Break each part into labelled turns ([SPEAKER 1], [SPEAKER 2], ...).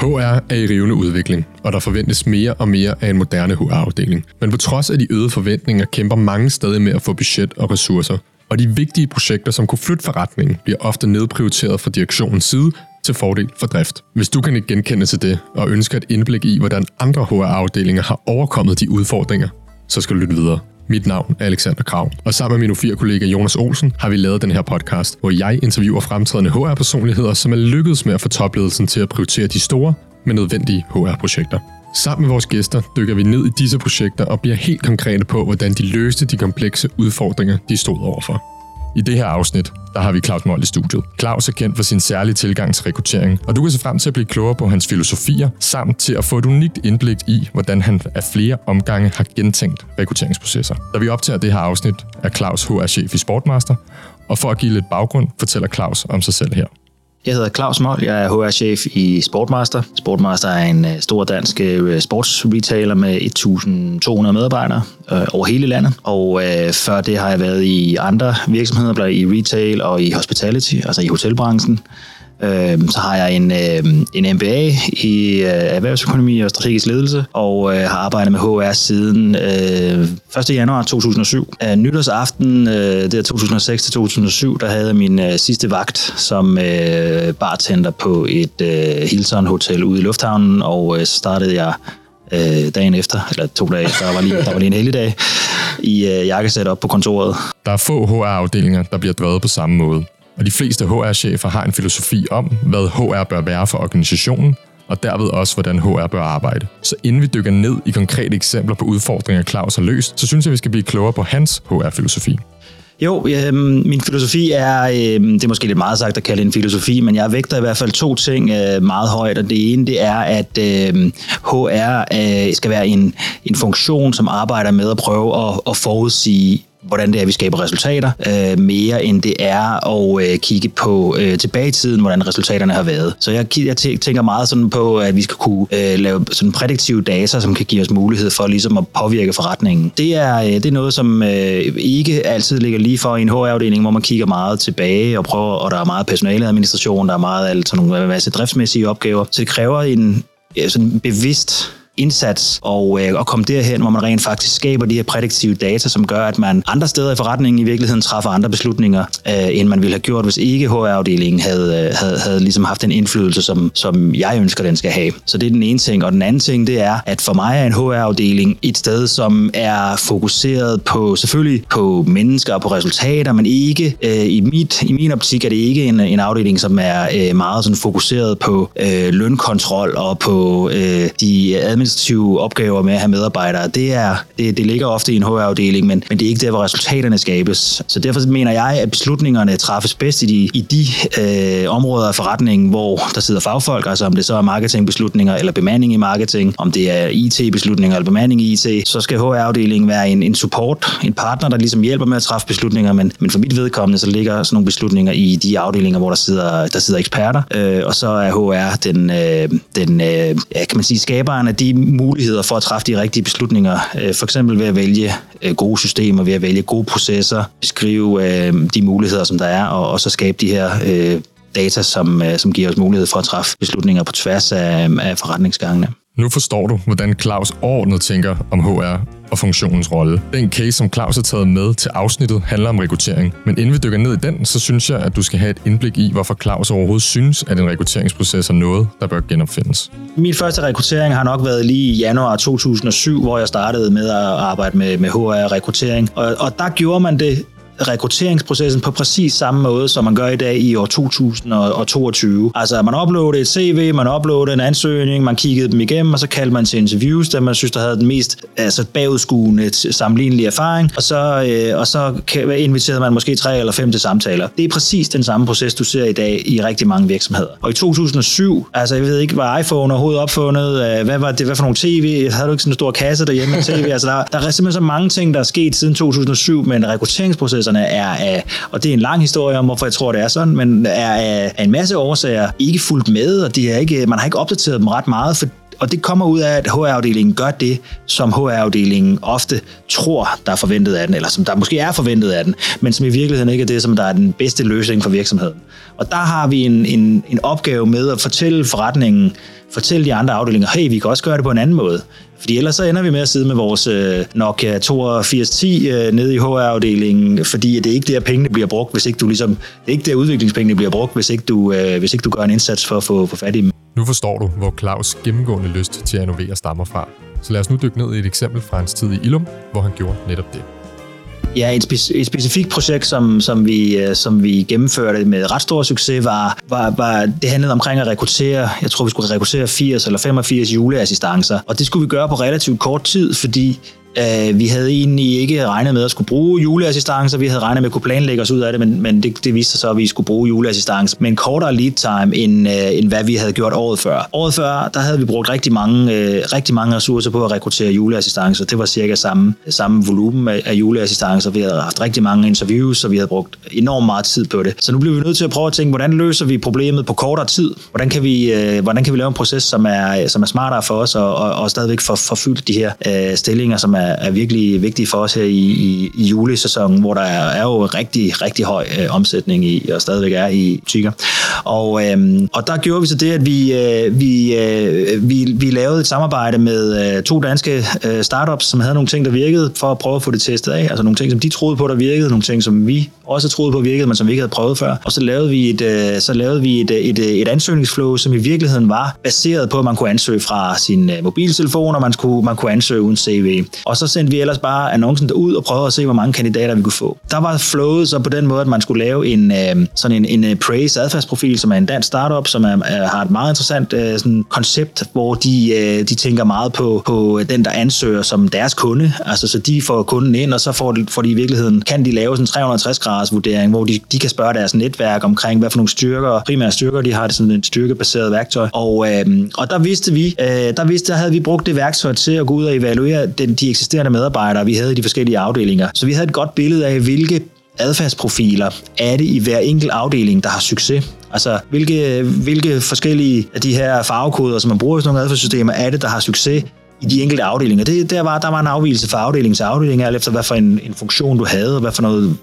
[SPEAKER 1] HR er i rivende udvikling, og der forventes mere og mere af en moderne HR-afdeling. Men på trods af de øgede forventninger kæmper mange stadig med at få budget og ressourcer. Og de vigtige projekter, som kunne flytte forretningen, bliver ofte nedprioriteret fra direktionens side til fordel for drift. Hvis du kan ikke genkende til det og ønsker et indblik i, hvordan andre HR-afdelinger har overkommet de udfordringer, så skal du lytte videre. Mit navn er Alexander Krav, og sammen med min fire kollega Jonas Olsen har vi lavet den her podcast, hvor jeg interviewer fremtrædende HR-personligheder, som er lykkedes med at få topledelsen til at prioritere de store, men nødvendige HR-projekter. Sammen med vores gæster dykker vi ned i disse projekter og bliver helt konkrete på, hvordan de løste de komplekse udfordringer, de stod overfor. I det her afsnit, der har vi Claus Mold i studiet. Claus er kendt for sin særlige tilgang til rekruttering, og du kan se frem til at blive klogere på hans filosofier, samt til at få et unikt indblik i, hvordan han af flere omgange har gentænkt rekrutteringsprocesser. Da vi optager det her afsnit, er Claus HR-chef i Sportmaster, og for at give lidt baggrund, fortæller Claus om sig selv her.
[SPEAKER 2] Jeg hedder Claus Moll, jeg er HR-chef i Sportmaster. Sportmaster er en øh, stor dansk øh, sportsretailer med 1.200 medarbejdere øh, over hele landet. Og øh, før det har jeg været i andre virksomheder, blandt i retail og i hospitality, altså i hotelbranchen. Øh, så har jeg en, øh, en MBA i øh, erhvervsøkonomi og strategisk ledelse, og øh, har arbejdet med HR siden øh, 1. januar 2007. Øh, nytårsaften, øh, det er 2006 til 2007, der havde jeg min øh, sidste vagt som øh, bartender på et øh, Hilton Hotel ude i Lufthavnen, og øh, så startede jeg øh, dagen efter, eller to dage efter, der var lige, der var lige en helligdag, i øh, jakkesæt op på kontoret.
[SPEAKER 1] Der er få HR-afdelinger, der bliver drevet på samme måde og de fleste HR-chefer har en filosofi om, hvad HR bør være for organisationen, og derved også, hvordan HR bør arbejde. Så inden vi dykker ned i konkrete eksempler på udfordringer, Claus har løst, så synes jeg, vi skal blive klogere på hans HR-filosofi.
[SPEAKER 2] Jo, øh, min filosofi er, øh, det er måske lidt meget sagt at kalde en filosofi, men jeg vægter i hvert fald to ting øh, meget højt, og det ene det er, at øh, HR øh, skal være en, en funktion, som arbejder med at prøve at, at forudsige hvordan det er, vi skaber resultater, øh, mere end det er at øh, kigge på øh, tilbage i tiden, hvordan resultaterne har været. Så jeg, jeg tænker meget sådan på, at vi skal kunne øh, lave sådan prædiktive data, som kan give os mulighed for ligesom at påvirke forretningen. Det er, øh, det er noget, som øh, ikke altid ligger lige for i en HR-afdeling, hvor man kigger meget tilbage og prøver, og der er meget personaleadministration, der er meget alt sådan nogle masse driftsmæssige opgaver. Så det kræver en ja, sådan bevidst indsats og, øh, og komme derhen, hvor man rent faktisk skaber de her prædiktive data, som gør, at man andre steder i forretningen i virkeligheden træffer andre beslutninger, øh, end man ville have gjort, hvis ikke HR-afdelingen havde, øh, havde, havde ligesom haft en indflydelse, som, som jeg ønsker, den skal have. Så det er den ene ting. Og den anden ting, det er, at for mig er en HR-afdeling et sted, som er fokuseret på selvfølgelig på mennesker og på resultater, men ikke øh, i, mit, i min optik er det ikke en, en afdeling, som er øh, meget sådan fokuseret på øh, lønkontrol og på øh, de administrative opgaver med at have medarbejdere, det, er, det, det ligger ofte i en HR-afdeling, men, men det er ikke der, hvor resultaterne skabes. Så derfor mener jeg, at beslutningerne træffes bedst i de, i de øh, områder af forretningen, hvor der sidder fagfolk, altså om det så er marketingbeslutninger eller bemanding i marketing, om det er IT-beslutninger eller bemanding i IT, så skal HR-afdelingen være en, en support, en partner, der ligesom hjælper med at træffe beslutninger, men, men for mit vedkommende, så ligger sådan nogle beslutninger i de afdelinger, hvor der sidder, der sidder eksperter, øh, og så er HR den, øh, den øh, ja, kan man sige, skaberen af de muligheder for at træffe de rigtige beslutninger, øh, for eksempel ved at vælge øh, gode systemer, ved at vælge gode processer, beskrive øh, de muligheder, som der er, og, og så skabe de her øh, data, som, øh, som giver os mulighed for at træffe beslutninger på tværs af, af forretningsgangene.
[SPEAKER 1] Nu forstår du, hvordan Claus overordnet tænker om HR og funktionens rolle. Den case, som Claus har taget med til afsnittet, handler om rekruttering. Men inden vi dykker ned i den, så synes jeg, at du skal have et indblik i, hvorfor Claus overhovedet synes, at en rekrutteringsproces er noget, der bør genopfindes.
[SPEAKER 2] Min første rekruttering har nok været lige i januar 2007, hvor jeg startede med at arbejde med, med HR-rekruttering. Og, og der gjorde man det rekrutteringsprocessen på præcis samme måde, som man gør i dag i år 2022. Altså, man uploadede et CV, man uploadede en ansøgning, man kiggede dem igennem, og så kaldte man til interviews, der man synes, der havde den mest altså, bagudskuende sammenlignelige erfaring, og så, øh, og så inviterede man måske tre eller fem til samtaler. Det er præcis den samme proces, du ser i dag i rigtig mange virksomheder. Og i 2007, altså jeg ved ikke, var iPhone overhovedet opfundet, øh, hvad var det, hvad for nogle tv, havde du ikke sådan en stor kasse derhjemme med tv, altså der, der er simpelthen så mange ting, der er sket siden 2007, men rekrutteringsprocessen undersøgelserne er af, og det er en lang historie om, hvorfor jeg tror, det er sådan, men er af, af en masse årsager ikke fuldt med, og de er ikke, man har ikke opdateret dem ret meget, for og det kommer ud af, at HR-afdelingen gør det, som HR-afdelingen ofte tror, der er forventet af den, eller som der måske er forventet af den, men som i virkeligheden ikke er det, som der er den bedste løsning for virksomheden. Og der har vi en, en, en opgave med at fortælle forretningen, fortælle de andre afdelinger, hey, vi kan også gøre det på en anden måde. Fordi ellers så ender vi med at sidde med vores øh, Nokia 8210 øh, nede i HR-afdelingen, fordi det er ikke der, pengene bliver brugt, hvis ikke du ligesom, det er ikke der, udviklingspengene bliver brugt, hvis ikke du, øh, hvis ikke du gør en indsats for at få, få fat i dem.
[SPEAKER 1] Nu forstår du, hvor Claus gennemgående lyst til at innovere stammer fra. Så lad os nu dykke ned i et eksempel fra hans tid i Ilum, hvor han gjorde netop det.
[SPEAKER 2] Ja, et, spe- et specifikt projekt, som, som, vi, øh, som vi gennemførte med ret stor succes, var, var, var, det handlede omkring at rekruttere, jeg tror vi skulle rekruttere 80 eller 85 juleassistancer, og det skulle vi gøre på relativt kort tid, fordi Uh, vi havde egentlig ikke regnet med at skulle bruge juleassistance, vi havde regnet med at kunne planlægge os ud af det, men, men det, det viste sig så, at vi skulle bruge juleassistance med en kortere lead time, end, uh, end hvad vi havde gjort året før. Året før, der havde vi brugt rigtig mange, øh, rigtig mange ressourcer på at rekruttere juleassistance. Det var cirka samme, samme volumen af, af juleassistancer. Vi havde haft rigtig mange interviews, og vi havde brugt enormt meget tid på det. Så nu bliver vi nødt til at prøve at tænke, hvordan løser vi problemet på kortere tid? Hvordan kan vi, hvordan kan vi lave en proces, som er, som er smartere for os, og, og, og stadigvæk få forfyldt de her øh, stillinger, som er, er virkelig vigtige for os her i, i, i julesæsonen, hvor der er, er jo rigtig, rigtig høj øh, omsætning i, og stadigvæk er i butikker. Og, øh, og der gjorde vi så det, at vi, øh, vi, øh, vi, vi lavede et samarbejde med øh, to danske øh, startups, som havde nogle ting, der virkede, for at prøve at få det testet af. Altså nogle ting, som de troede på, der virkede, nogle ting, som vi også troede på virkede, men som vi ikke havde prøvet før. Og så lavede vi et, øh, så lavede vi et, et, et ansøgningsflow, som i virkeligheden var baseret på, at man kunne ansøge fra sin øh, mobiltelefon, og man kunne, man kunne ansøge uden CV. Og så sendte vi ellers bare annoncen derud og prøvede at se, hvor mange kandidater vi kunne få. Der var flowet så på den måde, at man skulle lave en, øh, sådan en, en øh, praise adfærdsprofil, som er en dansk startup, som er, er, har et meget interessant øh, sådan koncept, hvor de, øh, de tænker meget på, på den, der ansøger som deres kunde. Altså, så de får kunden ind, og så får de, får de i virkeligheden, kan de lave sådan en 360 graders vurdering, hvor de, de kan spørge deres netværk omkring, hvad for nogle styrker, primære styrker, de har det sådan et styrkebaseret værktøj. Og, øh, og der vidste vi, øh, der vidste, der havde vi brugt det værktøj til at gå ud og evaluere den, de eksisterende medarbejdere, vi havde i de forskellige afdelinger. Så vi havde et godt billede af, hvilke adfærdsprofiler er det i hver enkelt afdeling, der har succes. Altså, hvilke, hvilke forskellige af de her farvekoder, som man bruger i sådan nogle adfærdssystemer, er det, der har succes i de enkelte afdelinger. Det, der, var, der var en afvielse fra afdeling til afdeling, alt efter hvad for en, en funktion du havde, og hvad for noget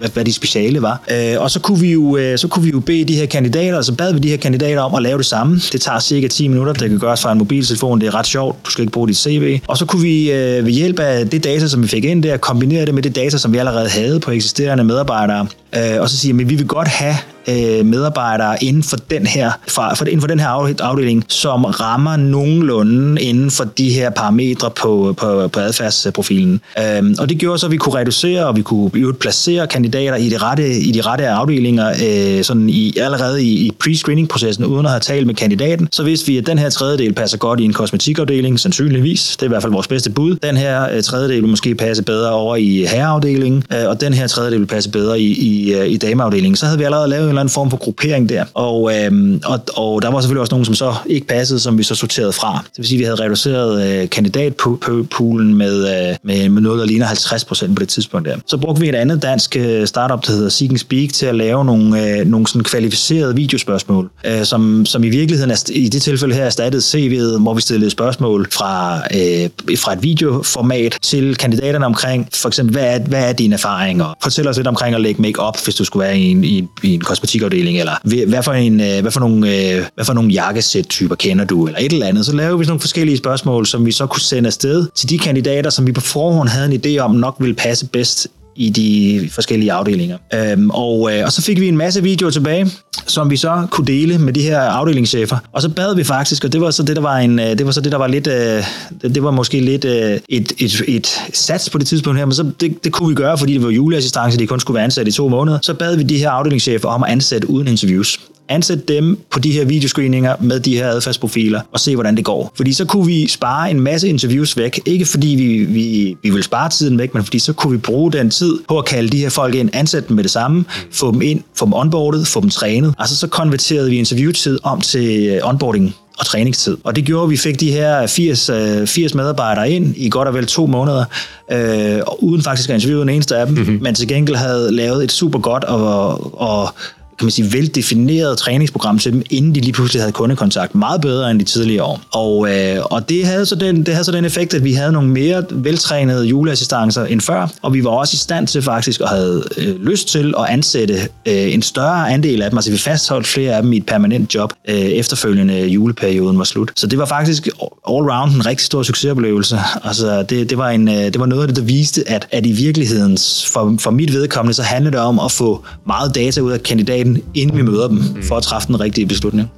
[SPEAKER 2] hvad, hvad de speciale var. Øh, og så kunne, vi jo, øh, så kunne vi jo bede de her kandidater, og så bad vi de her kandidater om at lave det samme. Det tager cirka 10 minutter, det kan gøres fra en mobiltelefon, det er ret sjovt, du skal ikke bruge dit CV. Og så kunne vi øh, ved hjælp af det data, som vi fik ind der, kombinere det med det data, som vi allerede havde på eksisterende medarbejdere, øh, og så sige, at vi vil godt have øh, medarbejdere inden for den her fra, for, inden for den her afdeling, som rammer nogenlunde inden for de her parametre på, på, på adfærdsprofilen. Øhm, og det gjorde så, at vi kunne reducere, og vi kunne øvrigt placere kandidater i de rette, i de rette afdelinger øh, sådan i, allerede i, i pre-screening-processen, uden at have talt med kandidaten. Så hvis vi, at den her tredjedel passer godt i en kosmetikafdeling, sandsynligvis. Det er i hvert fald vores bedste bud. Den her øh, tredjedel vil måske passe bedre over i herreafdelingen, øh, og den her tredjedel vil passe bedre i, i, øh, i dameafdelingen. Så havde vi allerede lavet eller anden form for gruppering der. Og, øhm, og, og der var selvfølgelig også nogen, som så ikke passede, som vi så sorterede fra. Det vil sige, at vi havde reduceret øh, kandidatpoolen med, øh, med, med noget, der ligner 50 procent på det tidspunkt der. Så brugte vi et andet dansk øh, startup, der hedder Seek Speak, til at lave nogle, øh, nogle sådan kvalificerede videospørgsmål, øh, som, som i virkeligheden er, i det tilfælde her erstattede CV'et, hvor vi stillede spørgsmål fra, øh, fra et videoformat til kandidaterne omkring, for eksempel, hvad er, hvad er dine erfaringer? Fortæl os lidt omkring at lægge make-up, hvis du skulle være i en, i i en kosmetikafdeling, eller hvad for, en, øh, hvad for nogle, øh, hvad for nogle jakkesæt-typer kender du, eller et eller andet. Så lavede vi sådan nogle forskellige spørgsmål, som vi så kunne sende afsted til de kandidater, som vi på forhånd havde en idé om nok ville passe bedst i de forskellige afdelinger. Øhm, og, øh, og så fik vi en masse videoer tilbage, som vi så kunne dele med de her afdelingschefer. Og så bad vi faktisk, og det var så det, der var, en, øh, det var, så det, der var lidt, øh, det var måske lidt øh, et, et, et sats på det tidspunkt her, men så det, det kunne vi gøre, fordi det var juleassistance, de kun skulle være ansat i to måneder. Så bad vi de her afdelingschefer om at ansætte uden interviews ansætte dem på de her videoscreeninger med de her adfærdsprofiler og se, hvordan det går. Fordi så kunne vi spare en masse interviews væk. Ikke fordi vi, vi, vi vil spare tiden væk, men fordi så kunne vi bruge den tid på at kalde de her folk ind, ansætte dem med det samme, få dem ind, få dem onboardet, få dem trænet. Altså så konverterede vi interviewtid om til øh, onboarding og træningstid. Og det gjorde, at vi fik de her 80, 80 øh, medarbejdere ind i godt og vel to måneder, øh, uden faktisk at interviewe den eneste af dem, mm-hmm. men til gengæld havde lavet et super godt og, og kan man sige, veldefineret træningsprogram til dem, inden de lige pludselig havde kundekontakt. Meget bedre end de tidligere år. Og, øh, og det, havde så den, det havde så den effekt, at vi havde nogle mere veltrænede juleassistancer end før, og vi var også i stand til faktisk at have øh, lyst til at ansætte øh, en større andel af dem. Altså vi fastholdt flere af dem i et permanent job øh, efterfølgende juleperioden var slut. Så det var faktisk all round en rigtig stor succesoplevelse. Altså det, det, var en, øh, det var noget af det, der viste, at, at i virkeligheden, for, for mit vedkommende, så handlede det om at få meget data ud af kandidaten, inden vi møder dem, for at træffe den rigtige beslutning.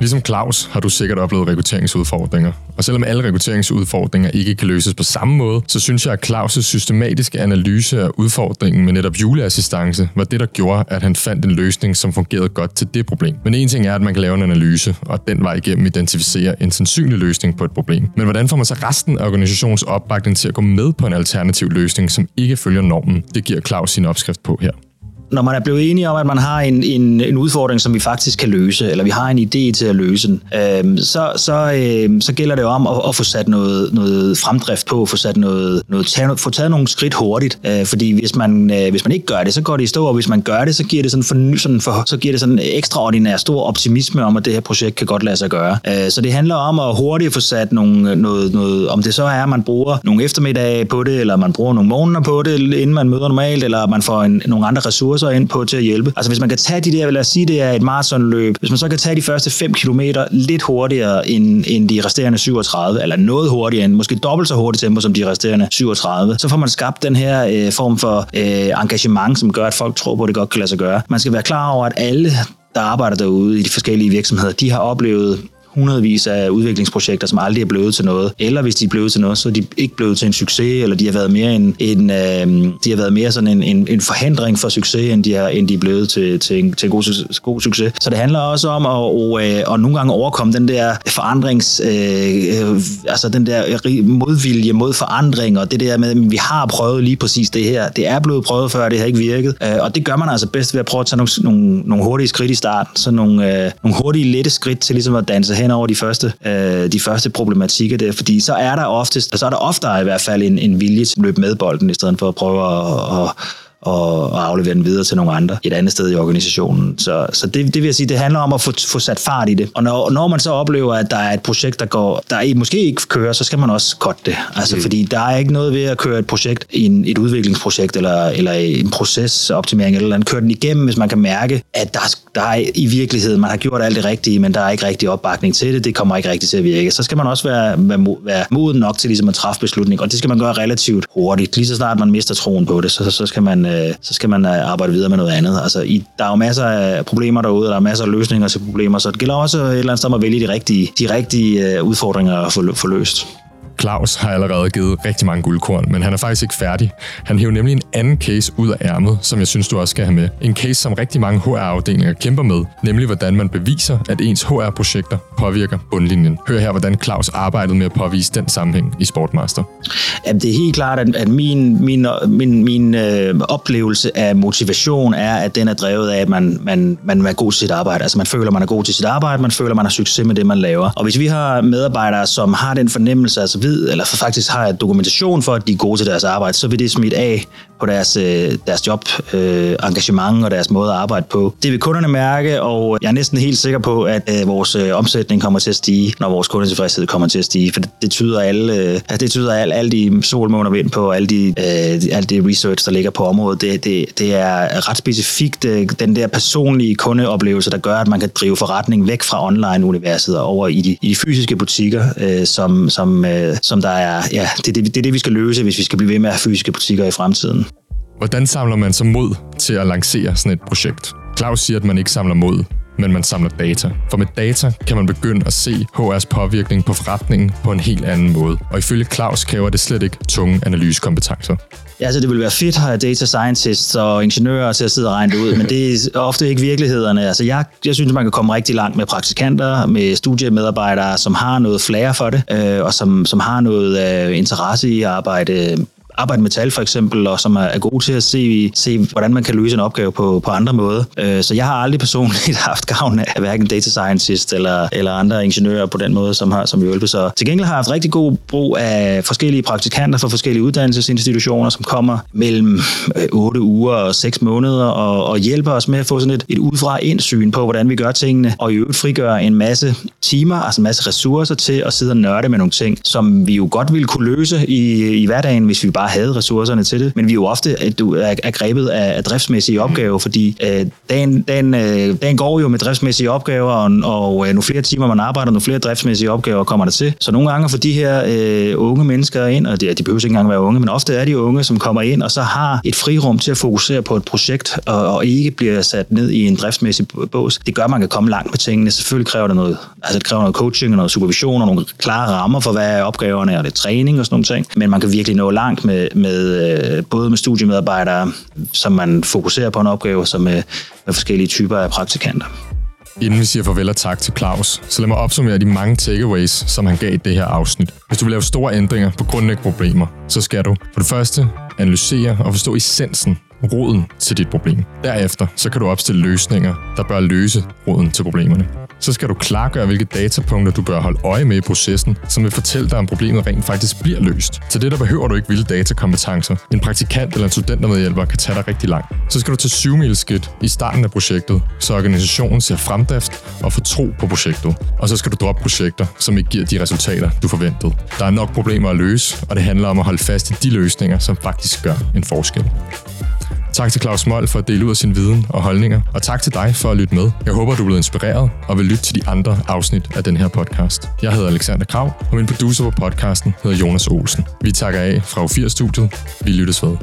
[SPEAKER 1] Ligesom Claus har du sikkert oplevet rekrutteringsudfordringer. Og selvom alle rekrutteringsudfordringer ikke kan løses på samme måde, så synes jeg, at Claus' systematiske analyse af udfordringen med netop juleassistance var det, der gjorde, at han fandt en løsning, som fungerede godt til det problem. Men en ting er, at man kan lave en analyse, og den vej igennem identificere en sandsynlig løsning på et problem. Men hvordan får man så resten af organisationens opbakning til at gå med på en alternativ løsning, som ikke følger normen? Det giver Claus sin opskrift på her
[SPEAKER 2] når man er blevet enige om, at man har en, en, en udfordring, som vi faktisk kan løse, eller vi har en idé til at løse den, øh, så, så, øh, så gælder det jo om at, at få sat noget, noget fremdrift på, få, sat noget, noget, tage, få taget nogle skridt hurtigt. Øh, fordi hvis man, øh, hvis man ikke gør det, så går det i stå, og hvis man gør det, så giver det sådan, for, sådan for, så giver det sådan ekstraordinær stor optimisme om, at det her projekt kan godt lade sig gøre. Øh, så det handler om at hurtigt få sat nogle, øh, noget, noget, om det så er, at man bruger nogle eftermiddage på det, eller man bruger nogle morgener på det, inden man møder normalt, eller man får en, nogle andre ressourcer ressourcer ind på til at hjælpe. Altså hvis man kan tage de der, lad os sige, det er et maratonløb, hvis man så kan tage de første 5 km lidt hurtigere end, end de resterende 37, eller noget hurtigere end, måske dobbelt så hurtigt tempo som de resterende 37, så får man skabt den her øh, form for øh, engagement, som gør, at folk tror på, at det godt kan lade sig gøre. Man skal være klar over, at alle der arbejder derude i de forskellige virksomheder, de har oplevet hundredvis af udviklingsprojekter, som aldrig er blevet til noget. Eller hvis de er blevet til noget, så er de ikke blevet til en succes, eller de har været mere, en, en, øh, de har været mere sådan en, en, en forhindring for succes, end de, har, end de er blevet til, til, en, til en god, god succes. Så det handler også om at, og, øh, nogle gange overkomme den der forandrings, øh, øh, altså den der modvilje mod forandring, og det der med, at vi har prøvet lige præcis det her. Det er blevet prøvet før, det har ikke virket. Øh, og det gør man altså bedst ved at prøve at tage nogle, nogle, nogle hurtige skridt i starten, så nogle, øh, nogle hurtige, lette skridt til ligesom at danse hen over de første, øh, de første problematikker der, fordi så er der oftest, så er der oftere i hvert fald en, en vilje til at løbe med bolden, i stedet for at prøve at, at og, og aflevere den videre til nogle andre et andet sted i organisationen. Så, så det, det vil jeg sige, det handler om at få, få sat fart i det. Og når, når man så oplever, at der er et projekt, der går, der måske ikke kører, så skal man også cutte det. Altså, mm. Fordi der er ikke noget ved at køre et projekt, en, et udviklingsprojekt eller, eller en procesoptimering, eller andet. køre den igennem, hvis man kan mærke, at der, der er i virkeligheden, man har gjort alt det rigtige, men der er ikke rigtig opbakning til det, det kommer ikke rigtig til at virke. Så skal man også være, være, være moden nok til ligesom at træffe beslutning, og det skal man gøre relativt hurtigt. Lige så snart man mister troen på det, så, så skal man øh, så skal man øh, arbejde videre med noget andet. Altså, i, der er jo masser af problemer derude, og der er masser af løsninger til problemer, så det gælder også et eller andet sted at vælge de rigtige, de rigtige øh, udfordringer at få, få løst.
[SPEAKER 1] Claus har allerede givet rigtig mange guldkorn, men han er faktisk ikke færdig. Han hæver nemlig en anden case ud af ærmet, som jeg synes, du også skal have med. En case, som rigtig mange HR-afdelinger kæmper med, nemlig hvordan man beviser, at ens HR-projekter påvirker bundlinjen. Hør her, hvordan Claus arbejdede med at påvise den sammenhæng i Sportmaster.
[SPEAKER 2] Jamen, det er helt klart, at min, min, min, min øh, oplevelse af motivation er, at den er drevet af, at man, man, man er god til sit arbejde. Altså man føler, man er god til sit arbejde, man føler, man har succes med det, man laver. Og hvis vi har medarbejdere, som har den fornemmelse, altså ved, eller faktisk har dokumentation for, at de er gode til deres arbejde, så vil det smitte af på deres, øh, deres job, øh, engagement og deres måde at arbejde på. Det vil kunderne mærke, og jeg er næsten helt sikker på, at øh, vores øh, omsætning kommer til at stige, når vores kundetilfredshed kommer til at stige, for det, det tyder alle, øh, det tyder alle, alle de sol, måne vind på, alle de, øh, alt det research, der ligger på området, det, det, det er ret specifikt øh, den der personlige kundeoplevelse, der gør, at man kan drive forretning væk fra online-universet og over i de, i de fysiske butikker, øh, som, som, øh, som der er, ja, det, det, det er det, vi skal løse, hvis vi skal blive ved med at have fysiske butikker i fremtiden.
[SPEAKER 1] Hvordan samler man så mod til at lancere sådan et projekt? Claus siger, at man ikke samler mod, men man samler data. For med data kan man begynde at se HR's påvirkning på forretningen på en helt anden måde. Og ifølge Claus kræver det slet ikke tunge analysekompetencer.
[SPEAKER 2] Ja, altså det ville være fedt at have data scientists og ingeniører til at sidde og regne det ud, men det er ofte ikke virkelighederne. Altså jeg, jeg synes, man kan komme rigtig langt med praktikanter, med studiemedarbejdere, som har noget flair for det, øh, og som, som har noget øh, interesse i at arbejde arbejde med tal for eksempel, og som er gode til at se, se hvordan man kan løse en opgave på, på andre måder. Øh, så jeg har aldrig personligt haft gavn af hverken data scientist eller, eller andre ingeniører på den måde, som har som hjulpet. Så til gengæld har jeg haft rigtig god brug af forskellige praktikanter fra forskellige uddannelsesinstitutioner, som kommer mellem øh, 8 uger og 6 måneder og, og hjælper os med at få sådan et, et udefra indsyn på, hvordan vi gør tingene, og i øvrigt frigøre en masse timer, altså en masse ressourcer til at sidde og nørde med nogle ting, som vi jo godt ville kunne løse i, i hverdagen, hvis vi bare havde ressourcerne til det. Men vi er jo ofte er, er grebet af, af driftsmæssige opgaver, fordi øh, dagen, dagen, øh, dagen går jo med driftsmæssige opgaver, og, og øh, nu flere timer man arbejder, nu flere driftsmæssige opgaver kommer der til. Så nogle gange for de her øh, unge mennesker ind, og de, de behøver ikke engang være unge, men ofte er de unge, som kommer ind og så har et frirum til at fokusere på et projekt, og, og ikke bliver sat ned i en driftsmæssig bås. Det gør, at man kan komme langt med tingene. Selvfølgelig kræver det noget, altså det kræver noget coaching og noget supervision og nogle klare rammer for, hvad er opgaverne, og det er træning og sådan nogle ting. Men man kan virkelig nå langt med, med øh, både med studiemedarbejdere, som man fokuserer på en opgave, som med, med forskellige typer af praktikanter.
[SPEAKER 1] Inden vi siger farvel og tak til Claus, så lad mig opsummere de mange takeaways, som han gav i det her afsnit. Hvis du vil lave store ændringer på grundlæggende problemer, så skal du for det første analysere og forstå essensen roden til dit problem. Derefter så kan du opstille løsninger, der bør løse roden til problemerne så skal du klargøre, hvilke datapunkter du bør holde øje med i processen, som vil fortælle dig, om problemet rent faktisk bliver løst. Til det der behøver du ikke vilde datakompetencer. En praktikant eller en studentermedhjælper kan tage dig rigtig langt. Så skal du tage 7 skridt i starten af projektet, så organisationen ser fremdrift og får tro på projektet. Og så skal du droppe projekter, som ikke giver de resultater, du forventede. Der er nok problemer at løse, og det handler om at holde fast i de løsninger, som faktisk gør en forskel. Tak til Claus Moll for at dele ud af sin viden og holdninger, og tak til dig for at lytte med. Jeg håber, du er blevet inspireret og vil lytte til de andre afsnit af den her podcast. Jeg hedder Alexander Krav, og min producer på podcasten hedder Jonas Olsen. Vi takker af fra U4-studiet. Vi lyttes ved.